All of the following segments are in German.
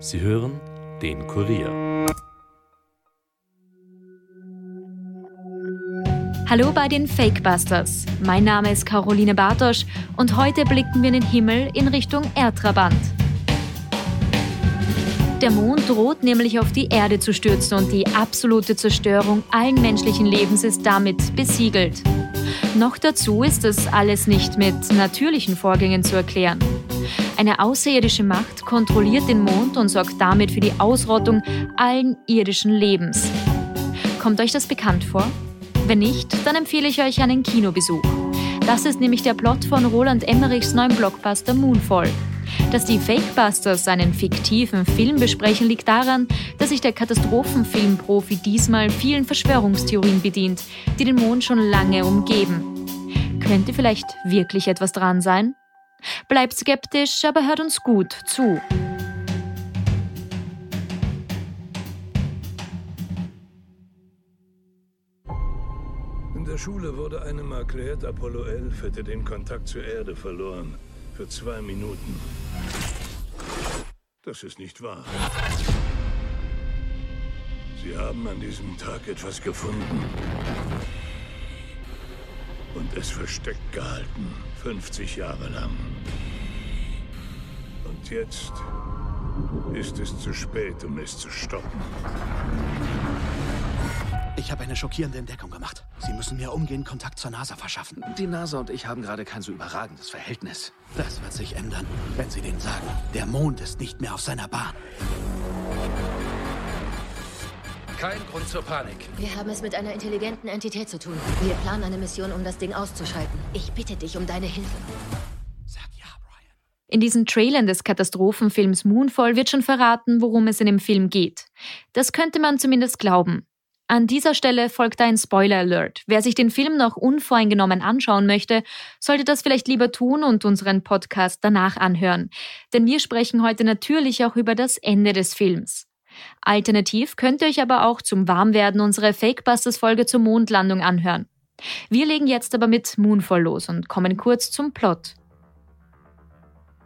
Sie hören den Kurier. Hallo bei den Fakebusters. Mein Name ist Caroline Bartosch und heute blicken wir in den Himmel in Richtung Erdtrabant. Der Mond droht nämlich auf die Erde zu stürzen und die absolute Zerstörung allen menschlichen Lebens ist damit besiegelt. Noch dazu ist das alles nicht mit natürlichen Vorgängen zu erklären. Eine außerirdische Macht kontrolliert den Mond und sorgt damit für die Ausrottung allen irdischen Lebens. Kommt euch das bekannt vor? Wenn nicht, dann empfehle ich euch einen Kinobesuch. Das ist nämlich der Plot von Roland Emmerichs neuen Blockbuster Moonfall. Dass die Fakebusters einen fiktiven Film besprechen, liegt daran, dass sich der Katastrophenfilmprofi diesmal vielen Verschwörungstheorien bedient, die den Mond schon lange umgeben. Könnte vielleicht wirklich etwas dran sein? Bleibt skeptisch, aber hört uns gut zu. In der Schule wurde einem erklärt, Apollo 11 hätte den Kontakt zur Erde verloren. Für zwei Minuten. Das ist nicht wahr. Sie haben an diesem Tag etwas gefunden. Und es versteckt gehalten. 50 Jahre lang. Und jetzt ist es zu spät, um es zu stoppen. Ich habe eine schockierende Entdeckung gemacht. Sie müssen mir umgehend Kontakt zur NASA verschaffen. Die NASA und ich haben gerade kein so überragendes Verhältnis. Das wird sich ändern, wenn Sie denen sagen, der Mond ist nicht mehr auf seiner Bahn. Kein Grund zur Panik. Wir haben es mit einer intelligenten Entität zu tun. Wir planen eine Mission, um das Ding auszuschalten. Ich bitte dich um deine Hilfe. Sag ja, Brian. In diesen Trailern des Katastrophenfilms Moonfall wird schon verraten, worum es in dem Film geht. Das könnte man zumindest glauben. An dieser Stelle folgt ein Spoiler Alert. Wer sich den Film noch unvoreingenommen anschauen möchte, sollte das vielleicht lieber tun und unseren Podcast danach anhören. Denn wir sprechen heute natürlich auch über das Ende des Films. Alternativ könnt ihr euch aber auch zum Warmwerden unsere Fakebusters-Folge zur Mondlandung anhören. Wir legen jetzt aber mit Moonfall los und kommen kurz zum Plot.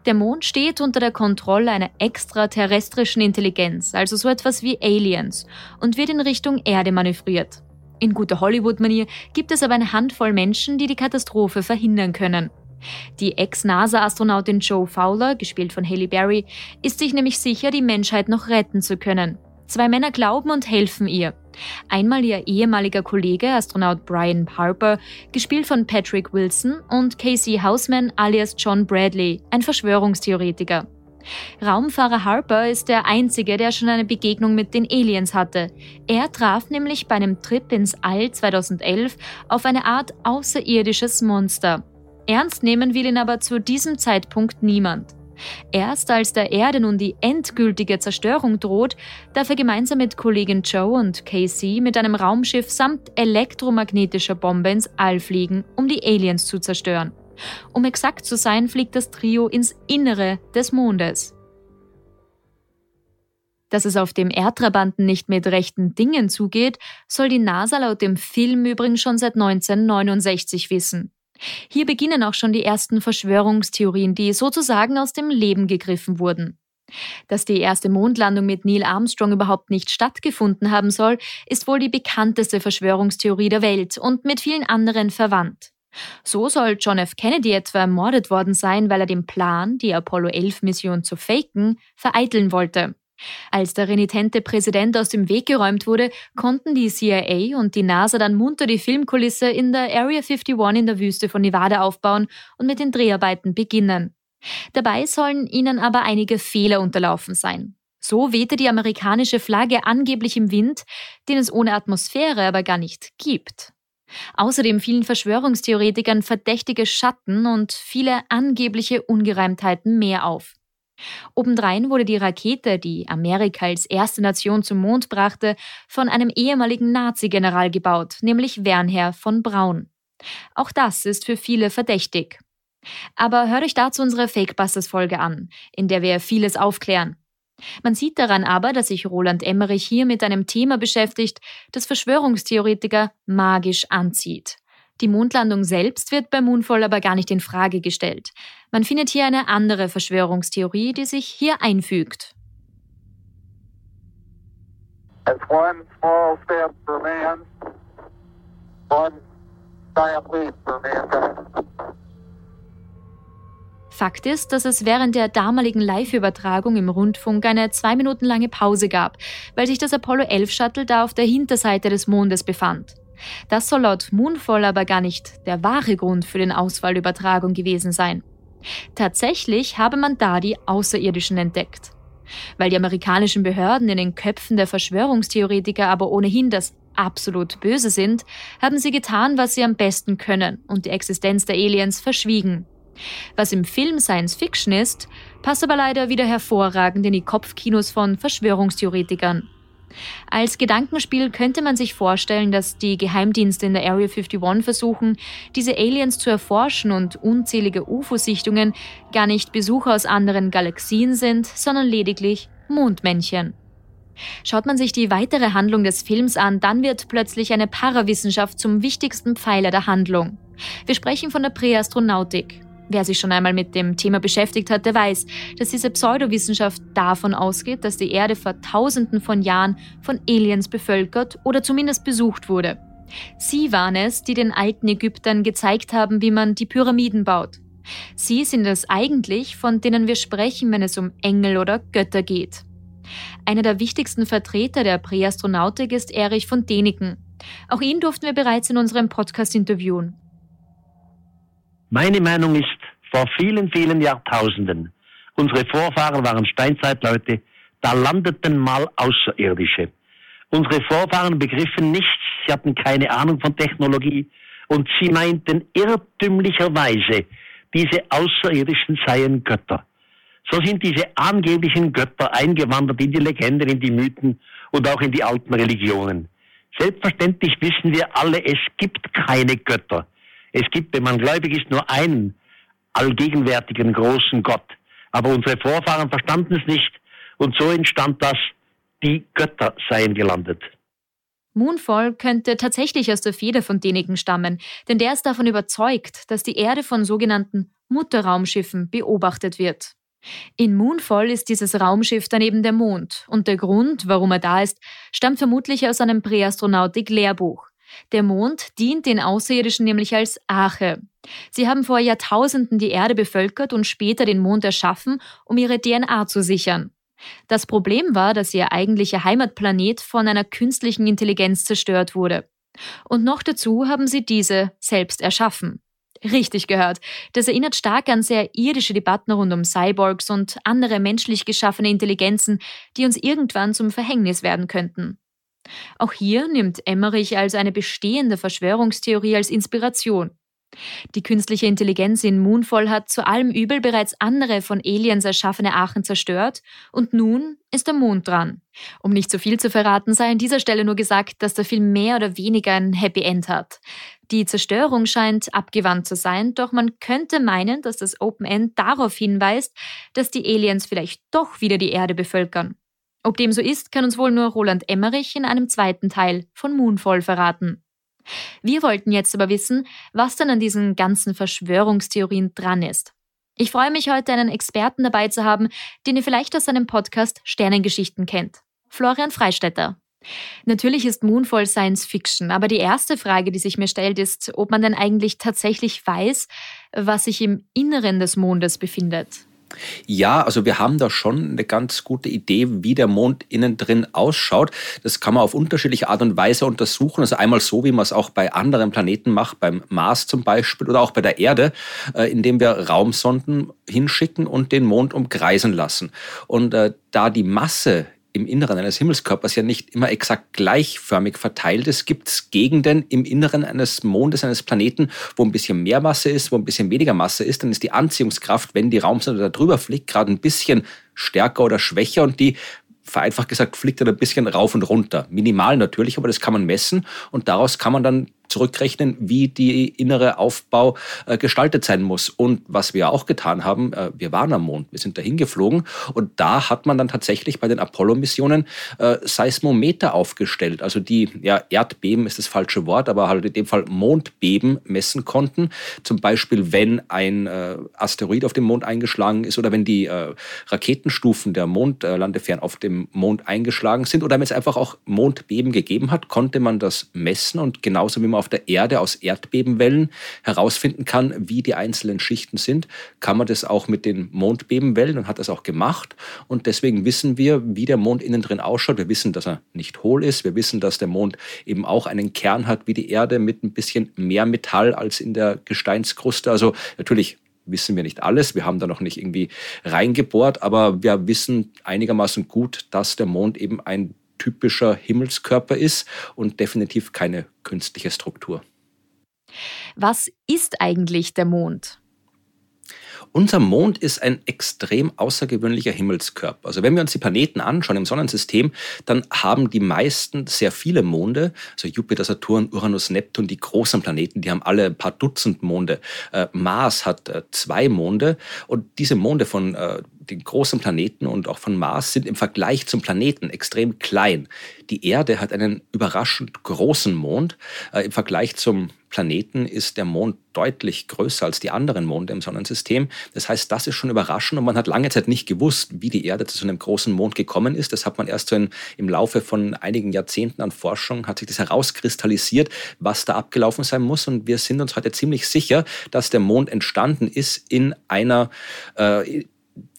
Der Mond steht unter der Kontrolle einer extraterrestrischen Intelligenz, also so etwas wie Aliens, und wird in Richtung Erde manövriert. In guter Hollywood-Manier gibt es aber eine Handvoll Menschen, die die Katastrophe verhindern können. Die Ex-NASA-Astronautin Joe Fowler, gespielt von Haley Berry, ist sich nämlich sicher, die Menschheit noch retten zu können. Zwei Männer glauben und helfen ihr. Einmal ihr ehemaliger Kollege, Astronaut Brian Harper, gespielt von Patrick Wilson, und Casey Houseman alias John Bradley, ein Verschwörungstheoretiker. Raumfahrer Harper ist der Einzige, der schon eine Begegnung mit den Aliens hatte. Er traf nämlich bei einem Trip ins All 2011 auf eine Art außerirdisches Monster. Ernst nehmen will ihn aber zu diesem Zeitpunkt niemand. Erst als der Erde nun die endgültige Zerstörung droht, darf er gemeinsam mit Kollegin Joe und Casey mit einem Raumschiff samt elektromagnetischer Bombe ins All fliegen, um die Aliens zu zerstören. Um exakt zu sein, fliegt das Trio ins Innere des Mondes. Dass es auf dem Erdtrabanten nicht mit rechten Dingen zugeht, soll die NASA laut dem Film übrigens schon seit 1969 wissen. Hier beginnen auch schon die ersten Verschwörungstheorien, die sozusagen aus dem Leben gegriffen wurden. Dass die erste Mondlandung mit Neil Armstrong überhaupt nicht stattgefunden haben soll, ist wohl die bekannteste Verschwörungstheorie der Welt und mit vielen anderen verwandt. So soll John F. Kennedy etwa ermordet worden sein, weil er den Plan, die Apollo 11 Mission zu faken, vereiteln wollte. Als der renitente Präsident aus dem Weg geräumt wurde, konnten die CIA und die NASA dann munter die Filmkulisse in der Area 51 in der Wüste von Nevada aufbauen und mit den Dreharbeiten beginnen. Dabei sollen ihnen aber einige Fehler unterlaufen sein. So wehte die amerikanische Flagge angeblich im Wind, den es ohne Atmosphäre aber gar nicht gibt. Außerdem fielen Verschwörungstheoretikern verdächtige Schatten und viele angebliche Ungereimtheiten mehr auf. Obendrein wurde die Rakete, die Amerika als erste Nation zum Mond brachte, von einem ehemaligen Nazi-General gebaut, nämlich Wernher von Braun. Auch das ist für viele verdächtig. Aber hört euch dazu unsere Fakebusters-Folge an, in der wir vieles aufklären. Man sieht daran aber, dass sich Roland Emmerich hier mit einem Thema beschäftigt, das Verschwörungstheoretiker magisch anzieht. Die Mondlandung selbst wird bei Moonfall aber gar nicht in Frage gestellt. Man findet hier eine andere Verschwörungstheorie, die sich hier einfügt. Man. Fakt ist, dass es während der damaligen Live-Übertragung im Rundfunk eine zwei Minuten lange Pause gab, weil sich das Apollo 11 Shuttle da auf der Hinterseite des Mondes befand. Das soll laut Moonfall aber gar nicht der wahre Grund für den Ausfall Übertragung gewesen sein. Tatsächlich habe man da die Außerirdischen entdeckt. Weil die amerikanischen Behörden in den Köpfen der Verschwörungstheoretiker aber ohnehin das absolut Böse sind, haben sie getan, was sie am besten können und die Existenz der Aliens verschwiegen. Was im Film Science Fiction ist, passt aber leider wieder hervorragend in die Kopfkinos von Verschwörungstheoretikern. Als Gedankenspiel könnte man sich vorstellen, dass die Geheimdienste in der Area 51 versuchen, diese Aliens zu erforschen und unzählige UFO-Sichtungen gar nicht Besucher aus anderen Galaxien sind, sondern lediglich Mondmännchen. Schaut man sich die weitere Handlung des Films an, dann wird plötzlich eine Parawissenschaft zum wichtigsten Pfeiler der Handlung. Wir sprechen von der Präastronautik. Wer sich schon einmal mit dem Thema beschäftigt hat, der weiß, dass diese Pseudowissenschaft davon ausgeht, dass die Erde vor Tausenden von Jahren von Aliens bevölkert oder zumindest besucht wurde. Sie waren es, die den alten Ägyptern gezeigt haben, wie man die Pyramiden baut. Sie sind es eigentlich, von denen wir sprechen, wenn es um Engel oder Götter geht. Einer der wichtigsten Vertreter der Präastronautik ist Erich von Däniken. Auch ihn durften wir bereits in unserem Podcast interviewen. Meine Meinung ist, vor vielen, vielen Jahrtausenden, unsere Vorfahren waren Steinzeitleute, da landeten mal Außerirdische. Unsere Vorfahren begriffen nichts, sie hatten keine Ahnung von Technologie und sie meinten irrtümlicherweise, diese Außerirdischen seien Götter. So sind diese angeblichen Götter eingewandert in die Legenden, in die Mythen und auch in die alten Religionen. Selbstverständlich wissen wir alle, es gibt keine Götter. Es gibt, wenn man gläubig ist, nur einen allgegenwärtigen großen Gott. Aber unsere Vorfahren verstanden es nicht und so entstand das, die Götter seien gelandet. Moonfall könnte tatsächlich aus der Feder von Däniken stammen, denn der ist davon überzeugt, dass die Erde von sogenannten Mutterraumschiffen beobachtet wird. In Moonfall ist dieses Raumschiff daneben der Mond und der Grund, warum er da ist, stammt vermutlich aus einem Präastronautik-Lehrbuch. Der Mond dient den Außerirdischen nämlich als Arche. Sie haben vor Jahrtausenden die Erde bevölkert und später den Mond erschaffen, um ihre DNA zu sichern. Das Problem war, dass ihr eigentlicher Heimatplanet von einer künstlichen Intelligenz zerstört wurde. Und noch dazu haben sie diese selbst erschaffen. Richtig gehört. Das erinnert stark an sehr irdische Debatten rund um Cyborgs und andere menschlich geschaffene Intelligenzen, die uns irgendwann zum Verhängnis werden könnten. Auch hier nimmt Emmerich also eine bestehende Verschwörungstheorie als Inspiration. Die künstliche Intelligenz in Moonfall hat zu allem Übel bereits andere von Aliens erschaffene Aachen zerstört und nun ist der Mond dran. Um nicht zu viel zu verraten, sei an dieser Stelle nur gesagt, dass der Film mehr oder weniger ein Happy End hat. Die Zerstörung scheint abgewandt zu sein, doch man könnte meinen, dass das Open End darauf hinweist, dass die Aliens vielleicht doch wieder die Erde bevölkern. Ob dem so ist, kann uns wohl nur Roland Emmerich in einem zweiten Teil von Moonfall verraten. Wir wollten jetzt aber wissen, was denn an diesen ganzen Verschwörungstheorien dran ist. Ich freue mich heute, einen Experten dabei zu haben, den ihr vielleicht aus seinem Podcast Sternengeschichten kennt. Florian Freistetter. Natürlich ist Moonfall Science Fiction, aber die erste Frage, die sich mir stellt, ist, ob man denn eigentlich tatsächlich weiß, was sich im Inneren des Mondes befindet. Ja, also wir haben da schon eine ganz gute Idee, wie der Mond innen drin ausschaut. Das kann man auf unterschiedliche Art und Weise untersuchen. Also einmal so, wie man es auch bei anderen Planeten macht, beim Mars zum Beispiel oder auch bei der Erde, äh, indem wir Raumsonden hinschicken und den Mond umkreisen lassen. Und äh, da die Masse im Inneren eines Himmelskörpers ja nicht immer exakt gleichförmig verteilt ist, gibt es Gegenden im Inneren eines Mondes, eines Planeten, wo ein bisschen mehr Masse ist, wo ein bisschen weniger Masse ist, dann ist die Anziehungskraft, wenn die Raumsonde da drüber fliegt, gerade ein bisschen stärker oder schwächer und die vereinfacht gesagt, fliegt er ein bisschen rauf und runter. Minimal natürlich, aber das kann man messen und daraus kann man dann zurückrechnen, wie die innere Aufbau äh, gestaltet sein muss. Und was wir auch getan haben, äh, wir waren am Mond, wir sind dahin geflogen und da hat man dann tatsächlich bei den Apollo-Missionen äh, Seismometer aufgestellt, also die, ja, Erdbeben ist das falsche Wort, aber halt in dem Fall Mondbeben messen konnten. Zum Beispiel, wenn ein Asteroid auf dem Mond eingeschlagen ist oder wenn die Raketenstufen der Mondlandefähren auf dem Mond eingeschlagen sind oder wenn es einfach auch Mondbeben gegeben hat, konnte man das messen und genauso wie man auf der Erde aus Erdbebenwellen herausfinden kann, wie die einzelnen Schichten sind, kann man das auch mit den Mondbebenwellen und hat das auch gemacht. Und deswegen wissen wir, wie der Mond innen drin ausschaut. Wir wissen, dass er nicht hohl ist. Wir wissen, dass der Mond eben auch einen Kern hat wie die Erde mit ein bisschen mehr Metall als in der Gesteinskruste. Also natürlich wissen wir nicht alles. Wir haben da noch nicht irgendwie reingebohrt, aber wir wissen einigermaßen gut, dass der Mond eben ein typischer Himmelskörper ist und definitiv keine künstliche Struktur. Was ist eigentlich der Mond? Unser Mond ist ein extrem außergewöhnlicher Himmelskörper. Also wenn wir uns die Planeten anschauen im Sonnensystem, dann haben die meisten sehr viele Monde. Also Jupiter, Saturn, Uranus, Neptun, die großen Planeten, die haben alle ein paar Dutzend Monde. Äh, Mars hat äh, zwei Monde und diese Monde von äh, den großen Planeten und auch von Mars sind im Vergleich zum Planeten extrem klein. Die Erde hat einen überraschend großen Mond. Äh, Im Vergleich zum Planeten ist der Mond deutlich größer als die anderen Monde im Sonnensystem. Das heißt, das ist schon überraschend und man hat lange Zeit nicht gewusst, wie die Erde zu so einem großen Mond gekommen ist. Das hat man erst so in, im Laufe von einigen Jahrzehnten an Forschung, hat sich das herauskristallisiert, was da abgelaufen sein muss. Und wir sind uns heute ziemlich sicher, dass der Mond entstanden ist in einer, äh,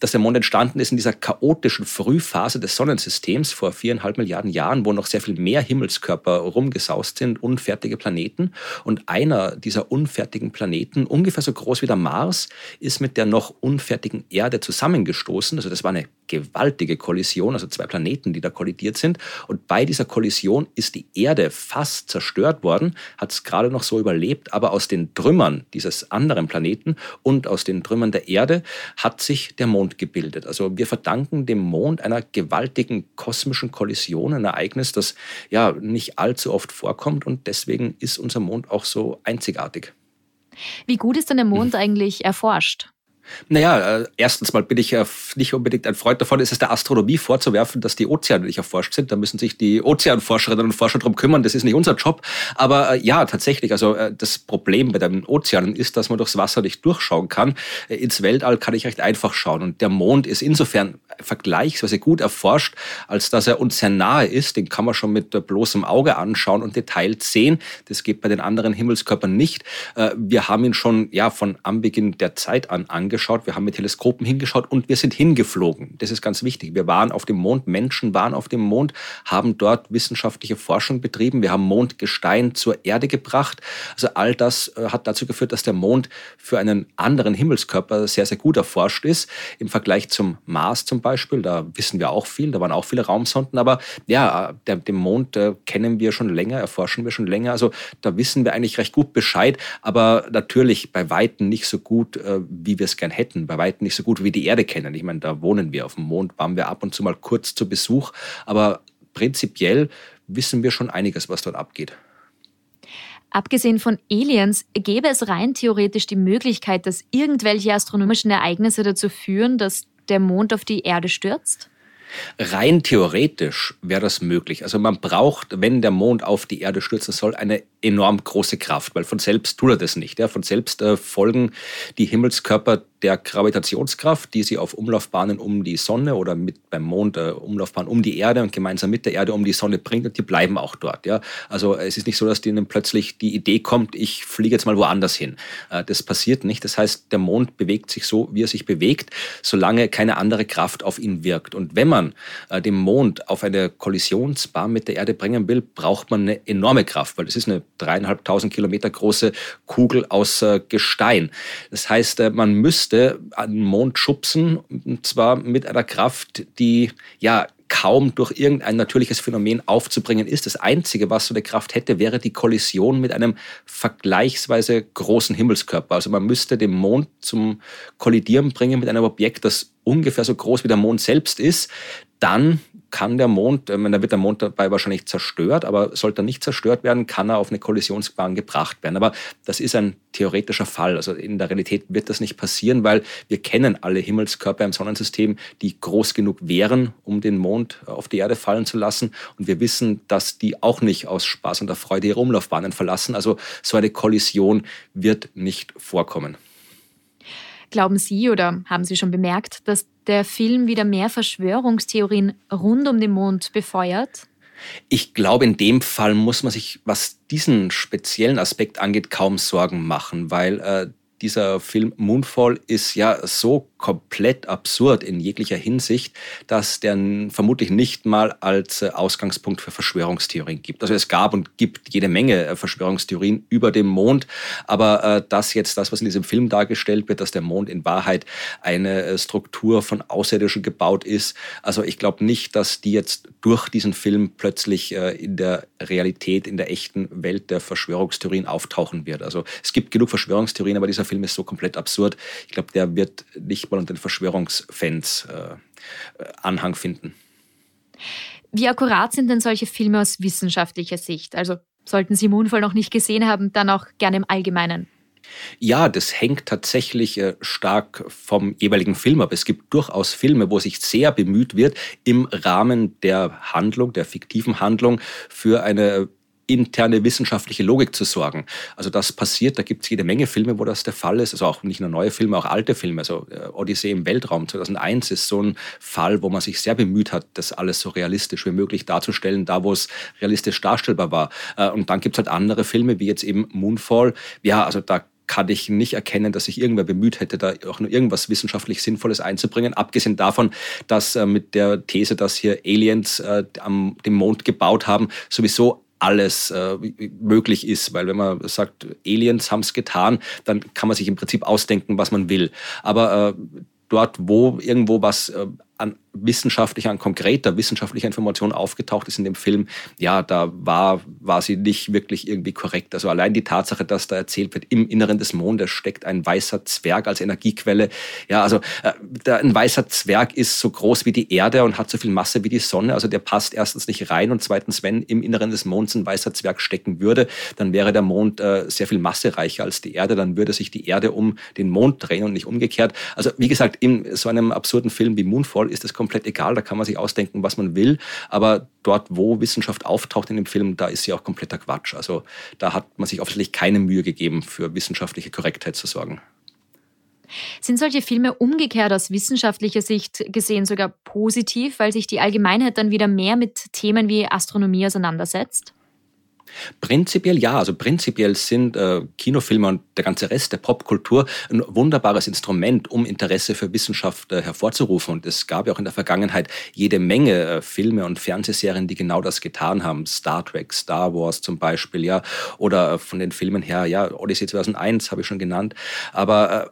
dass der Mond entstanden ist in dieser chaotischen Frühphase des Sonnensystems vor viereinhalb Milliarden Jahren, wo noch sehr viel mehr Himmelskörper rumgesaust sind, unfertige Planeten. Und einer dieser unfertigen Planeten, ungefähr so groß wie der Mars, ist mit der noch unfertigen Erde zusammengestoßen. Also das war eine gewaltige Kollision, also zwei Planeten, die da kollidiert sind. Und bei dieser Kollision ist die Erde fast zerstört worden, hat es gerade noch so überlebt, aber aus den Trümmern dieses anderen Planeten und aus den Trümmern der Erde hat sich der Mond gebildet. Also wir verdanken dem Mond einer gewaltigen kosmischen Kollision, ein Ereignis, das ja nicht allzu oft vorkommt und deswegen ist unser Mond auch so einzigartig. Wie gut ist denn der Mond eigentlich erforscht? Naja, äh, erstens mal bin ich ja nicht unbedingt ein Freund davon, ist es der Astronomie vorzuwerfen, dass die Ozeane nicht erforscht sind. Da müssen sich die Ozeanforscherinnen und Forscher darum kümmern. Das ist nicht unser Job. Aber äh, ja, tatsächlich, also äh, das Problem bei den Ozeanen ist, dass man durchs Wasser nicht durchschauen kann. Äh, ins Weltall kann ich recht einfach schauen. Und der Mond ist insofern vergleichsweise gut erforscht, als dass er uns sehr nahe ist. Den kann man schon mit bloßem Auge anschauen und Details sehen. Das geht bei den anderen Himmelskörpern nicht. Äh, wir haben ihn schon ja von Anbeginn der Zeit an angeschaut angeschaut, wir haben mit Teleskopen hingeschaut und wir sind hingeflogen. Das ist ganz wichtig. Wir waren auf dem Mond, Menschen waren auf dem Mond, haben dort wissenschaftliche Forschung betrieben. Wir haben Mondgestein zur Erde gebracht. Also all das äh, hat dazu geführt, dass der Mond für einen anderen Himmelskörper sehr, sehr gut erforscht ist. Im Vergleich zum Mars zum Beispiel, da wissen wir auch viel, da waren auch viele Raumsonden, aber ja, der, den Mond äh, kennen wir schon länger, erforschen wir schon länger. Also da wissen wir eigentlich recht gut Bescheid, aber natürlich bei Weitem nicht so gut, äh, wie wir es gern hätten, bei weitem nicht so gut wie die Erde kennen. Ich meine, da wohnen wir auf dem Mond, waren wir ab und zu mal kurz zu Besuch, aber prinzipiell wissen wir schon einiges, was dort abgeht. Abgesehen von Aliens, gäbe es rein theoretisch die Möglichkeit, dass irgendwelche astronomischen Ereignisse dazu führen, dass der Mond auf die Erde stürzt? Rein theoretisch wäre das möglich. Also man braucht, wenn der Mond auf die Erde stürzen soll, eine enorm große Kraft, weil von selbst tut er das nicht. Ja. Von selbst äh, folgen die Himmelskörper der Gravitationskraft, die sie auf Umlaufbahnen um die Sonne oder mit beim Mond äh, Umlaufbahn um die Erde und gemeinsam mit der Erde um die Sonne bringt die bleiben auch dort. Ja. Also es ist nicht so, dass denen plötzlich die Idee kommt, ich fliege jetzt mal woanders hin. Äh, das passiert nicht. Das heißt, der Mond bewegt sich so, wie er sich bewegt, solange keine andere Kraft auf ihn wirkt. Und wenn man äh, den Mond auf eine Kollisionsbahn mit der Erde bringen will, braucht man eine enorme Kraft, weil es ist eine dreieinhalbtausend Kilometer große Kugel aus äh, Gestein. Das heißt, äh, man müsste an den Mond schubsen, und zwar mit einer Kraft, die ja kaum durch irgendein natürliches Phänomen aufzubringen ist. Das Einzige, was so eine Kraft hätte, wäre die Kollision mit einem vergleichsweise großen Himmelskörper. Also man müsste den Mond zum Kollidieren bringen mit einem Objekt, das ungefähr so groß wie der Mond selbst ist. Dann kann der Mond, äh, da wird der Mond dabei wahrscheinlich zerstört, aber sollte er nicht zerstört werden, kann er auf eine Kollisionsbahn gebracht werden. Aber das ist ein theoretischer Fall. Also in der Realität wird das nicht passieren, weil wir kennen alle Himmelskörper im Sonnensystem, die groß genug wären, um den Mond auf die Erde fallen zu lassen. Und wir wissen, dass die auch nicht aus Spaß und der Freude ihre Umlaufbahnen verlassen. Also so eine Kollision wird nicht vorkommen. Glauben Sie oder haben Sie schon bemerkt, dass der Film wieder mehr Verschwörungstheorien rund um den Mond befeuert? Ich glaube, in dem Fall muss man sich, was diesen speziellen Aspekt angeht, kaum Sorgen machen, weil äh, dieser Film Moonfall ist ja so komplett absurd in jeglicher Hinsicht, dass der vermutlich nicht mal als äh, Ausgangspunkt für Verschwörungstheorien gibt. Also es gab und gibt jede Menge äh, Verschwörungstheorien über dem Mond, aber äh, das jetzt, das, was in diesem Film dargestellt wird, dass der Mond in Wahrheit eine Struktur von Außerirdischen gebaut ist, also ich glaube nicht, dass die jetzt durch diesen Film plötzlich in der Realität, in der echten Welt der Verschwörungstheorien auftauchen wird. Also es gibt genug Verschwörungstheorien, aber dieser Film ist so komplett absurd. Ich glaube, der wird nicht mal unter den Verschwörungsfans äh, Anhang finden. Wie akkurat sind denn solche Filme aus wissenschaftlicher Sicht? Also sollten Sie Moonfall noch nicht gesehen haben, dann auch gerne im Allgemeinen. Ja, das hängt tatsächlich äh, stark vom jeweiligen Film ab. Es gibt durchaus Filme, wo sich sehr bemüht wird, im Rahmen der Handlung, der fiktiven Handlung, für eine interne wissenschaftliche Logik zu sorgen. Also das passiert, da gibt es jede Menge Filme, wo das der Fall ist. Also auch nicht nur neue Filme, auch alte Filme. Also äh, Odyssee im Weltraum 2001 ist so ein Fall, wo man sich sehr bemüht hat, das alles so realistisch wie möglich darzustellen, da wo es realistisch darstellbar war. Äh, und dann gibt es halt andere Filme, wie jetzt eben Moonfall. Ja, also da kann ich nicht erkennen, dass sich irgendwer bemüht hätte, da auch nur irgendwas wissenschaftlich Sinnvolles einzubringen. Abgesehen davon, dass äh, mit der These, dass hier Aliens äh, am dem Mond gebaut haben, sowieso alles äh, möglich ist. Weil wenn man sagt, Aliens haben es getan, dann kann man sich im Prinzip ausdenken, was man will. Aber äh, dort, wo irgendwo was äh, an wissenschaftlicher, an konkreter wissenschaftlicher Information aufgetaucht ist in dem Film, ja, da war, war sie nicht wirklich irgendwie korrekt. Also allein die Tatsache, dass da erzählt wird, im Inneren des Mondes steckt ein weißer Zwerg als Energiequelle. Ja, also äh, der, ein weißer Zwerg ist so groß wie die Erde und hat so viel Masse wie die Sonne. Also der passt erstens nicht rein und zweitens, wenn im Inneren des Monds ein weißer Zwerg stecken würde, dann wäre der Mond äh, sehr viel massereicher als die Erde. Dann würde sich die Erde um den Mond drehen und nicht umgekehrt. Also wie gesagt, in so einem absurden Film wie Moonfall ist es komplett egal, da kann man sich ausdenken, was man will, aber dort, wo Wissenschaft auftaucht in dem Film, da ist sie auch kompletter Quatsch. Also da hat man sich offensichtlich keine Mühe gegeben, für wissenschaftliche Korrektheit zu sorgen. Sind solche Filme umgekehrt aus wissenschaftlicher Sicht gesehen sogar positiv, weil sich die Allgemeinheit dann wieder mehr mit Themen wie Astronomie auseinandersetzt? Prinzipiell ja, also prinzipiell sind äh, Kinofilme und der ganze Rest der Popkultur ein wunderbares Instrument, um Interesse für Wissenschaft äh, hervorzurufen. Und es gab ja auch in der Vergangenheit jede Menge äh, Filme und Fernsehserien, die genau das getan haben. Star Trek, Star Wars zum Beispiel, ja, oder von den Filmen her, ja, Odyssey 2001 habe ich schon genannt. Aber äh,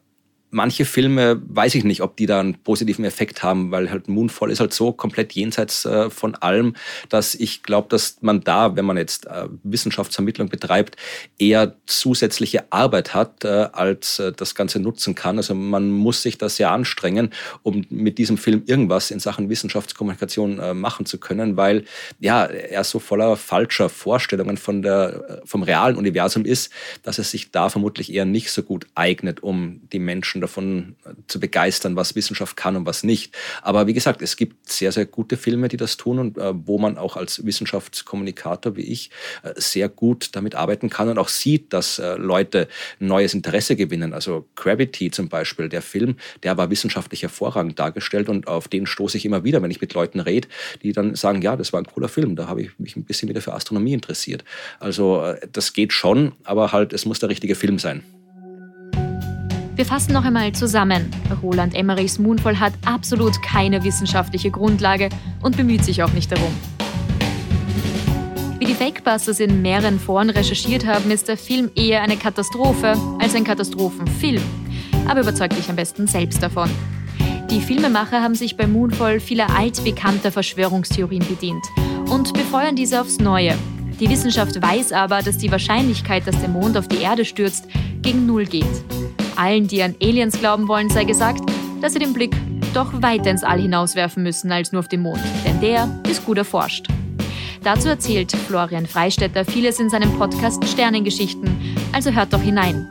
manche Filme, weiß ich nicht, ob die da einen positiven Effekt haben, weil halt Moonfall ist halt so komplett jenseits äh, von allem, dass ich glaube, dass man da, wenn man jetzt äh, Wissenschaftsvermittlung betreibt, eher zusätzliche Arbeit hat, äh, als das Ganze nutzen kann. Also man muss sich da sehr anstrengen, um mit diesem Film irgendwas in Sachen Wissenschaftskommunikation machen zu können, weil ja, er so voller falscher Vorstellungen von der, vom realen Universum ist, dass es sich da vermutlich eher nicht so gut eignet, um die Menschen davon zu begeistern, was Wissenschaft kann und was nicht. Aber wie gesagt, es gibt sehr, sehr gute Filme, die das tun und äh, wo man auch als Wissenschaftskommunikator wie ich äh, sehr gut damit arbeiten kann und auch sieht, dass äh, Leute neues Interesse gewinnen. Also Gravity zum Beispiel, der Film, der war wissenschaftlich hervorragend dargestellt und auf den stoße ich immer wieder, wenn ich mit Leuten rede, die dann sagen, ja, das war ein cooler Film, da habe ich mich ein bisschen wieder für Astronomie interessiert. Also äh, das geht schon, aber halt, es muss der richtige Film sein. Wir fassen noch einmal zusammen. Roland Emmerichs Moonfall hat absolut keine wissenschaftliche Grundlage und bemüht sich auch nicht darum. Wie die Fakebusters in mehreren Foren recherchiert haben, ist der Film eher eine Katastrophe als ein Katastrophenfilm. Aber überzeugt dich am besten selbst davon. Die Filmemacher haben sich bei Moonfall vieler altbekannter Verschwörungstheorien bedient und befeuern diese aufs Neue. Die Wissenschaft weiß aber, dass die Wahrscheinlichkeit, dass der Mond auf die Erde stürzt, gegen Null geht. Allen, die an Aliens glauben wollen, sei gesagt, dass sie den Blick doch weiter ins All hinauswerfen müssen als nur auf den Mond, denn der ist gut erforscht. Dazu erzählt Florian Freistetter vieles in seinem Podcast Sternengeschichten, also hört doch hinein.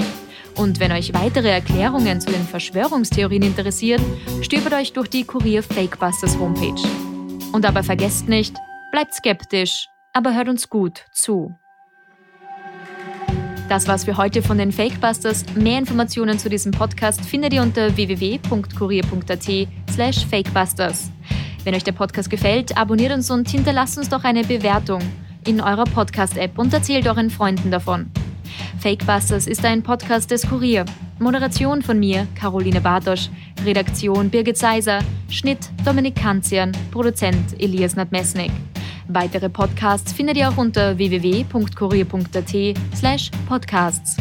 Und wenn euch weitere Erklärungen zu den Verschwörungstheorien interessieren, stöbert euch durch die Kurier Fakebusters Homepage. Und dabei vergesst nicht, bleibt skeptisch, aber hört uns gut zu. Das war's für heute von den Fakebusters. Mehr Informationen zu diesem Podcast findet ihr unter www.kurier.at slash fakebusters. Wenn euch der Podcast gefällt, abonniert uns und hinterlasst uns doch eine Bewertung in eurer Podcast-App und erzählt euren Freunden davon. Fakebusters ist ein Podcast des Kurier. Moderation von mir, Caroline Bartosch, Redaktion Birgit Seiser, Schnitt Dominik Kanzian, Produzent Elias Nadmesnik. Weitere Podcasts findet ihr auch unter www.kurier.at slash podcasts.